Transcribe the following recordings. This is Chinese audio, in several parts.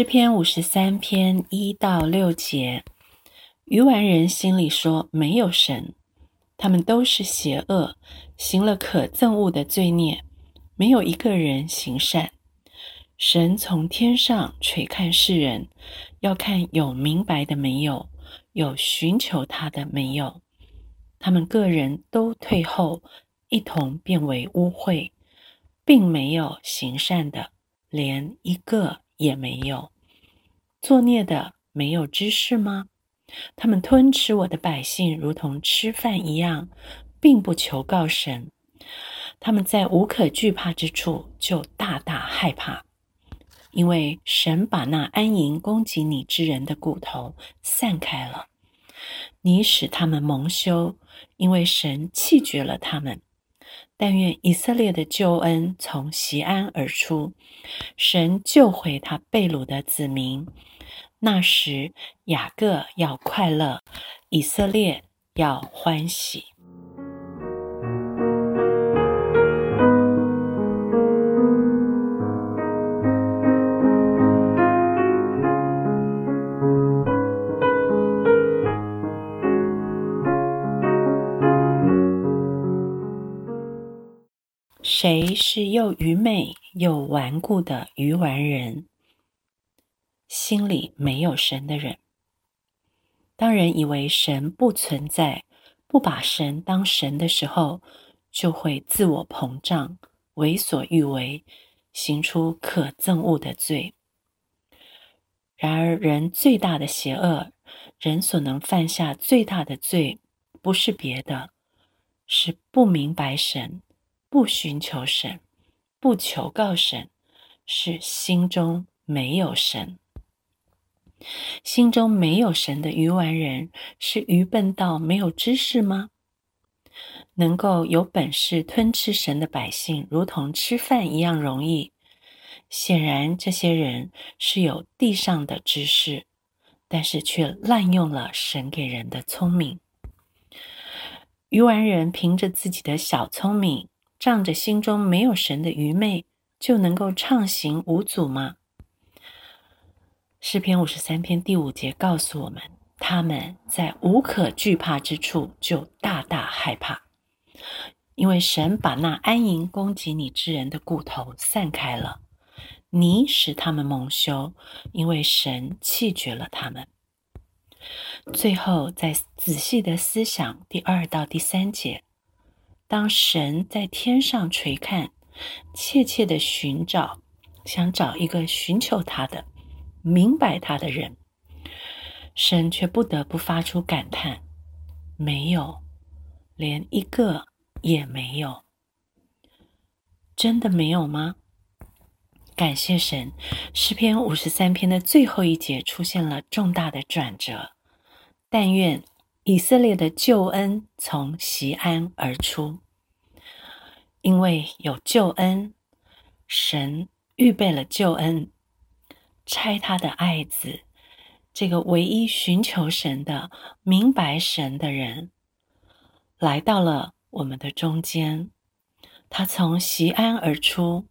诗篇五十三篇一到六节，愚顽人心里说：“没有神，他们都是邪恶，行了可憎恶的罪孽，没有一个人行善。神从天上垂看世人，要看有明白的没有，有寻求他的没有。他们个人都退后，一同变为污秽，并没有行善的，连一个。”也没有作孽的，没有知识吗？他们吞吃我的百姓，如同吃饭一样，并不求告神。他们在无可惧怕之处就大大害怕，因为神把那安营攻击你之人的骨头散开了。你使他们蒙羞，因为神弃绝了他们。但愿以色列的救恩从西安而出，神救回他被掳的子民。那时雅各要快乐，以色列要欢喜。谁是又愚昧又顽固的愚顽人？心里没有神的人。当人以为神不存在，不把神当神的时候，就会自我膨胀、为所欲为，行出可憎恶的罪。然而，人最大的邪恶，人所能犯下最大的罪，不是别的，是不明白神。不寻求神，不求告神，是心中没有神。心中没有神的愚顽人，是愚笨到没有知识吗？能够有本事吞吃神的百姓，如同吃饭一样容易。显然，这些人是有地上的知识，但是却滥用了神给人的聪明。愚顽人凭着自己的小聪明。仗着心中没有神的愚昧，就能够畅行无阻吗？诗篇五十三篇第五节告诉我们：他们在无可惧怕之处就大大害怕，因为神把那安营攻击你之人的骨头散开了，你使他们蒙羞，因为神弃绝了他们。最后，再仔细的思想第二到第三节。当神在天上垂看，切切的寻找，想找一个寻求他的、明白他的人，神却不得不发出感叹：没有，连一个也没有。真的没有吗？感谢神，诗篇五十三篇的最后一节出现了重大的转折。但愿。以色列的救恩从西安而出，因为有救恩，神预备了救恩，差他的爱子，这个唯一寻求神的、明白神的人，来到了我们的中间。他从西安而出，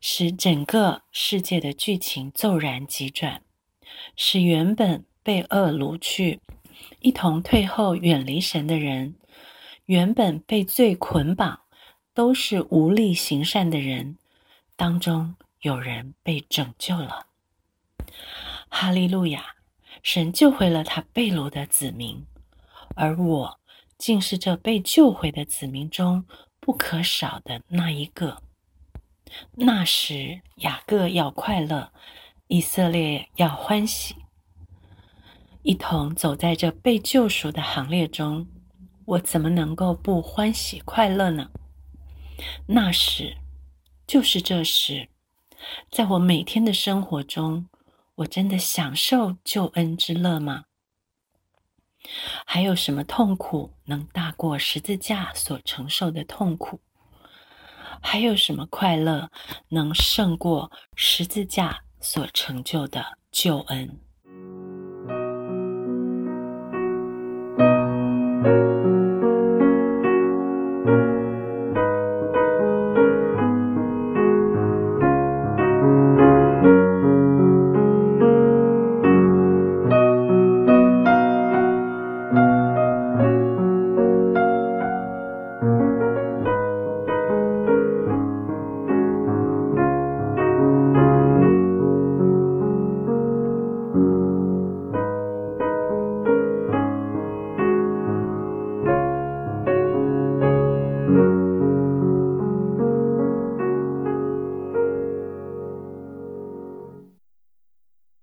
使整个世界的剧情骤然急转，使原本被恶掳去。一同退后、远离神的人，原本被罪捆绑，都是无力行善的人。当中有人被拯救了，哈利路亚！神救回了他被掳的子民，而我竟是这被救回的子民中不可少的那一个。那时雅各要快乐，以色列要欢喜。一同走在这被救赎的行列中，我怎么能够不欢喜快乐呢？那时，就是这时，在我每天的生活中，我真的享受救恩之乐吗？还有什么痛苦能大过十字架所承受的痛苦？还有什么快乐能胜过十字架所成就的救恩？Thank you.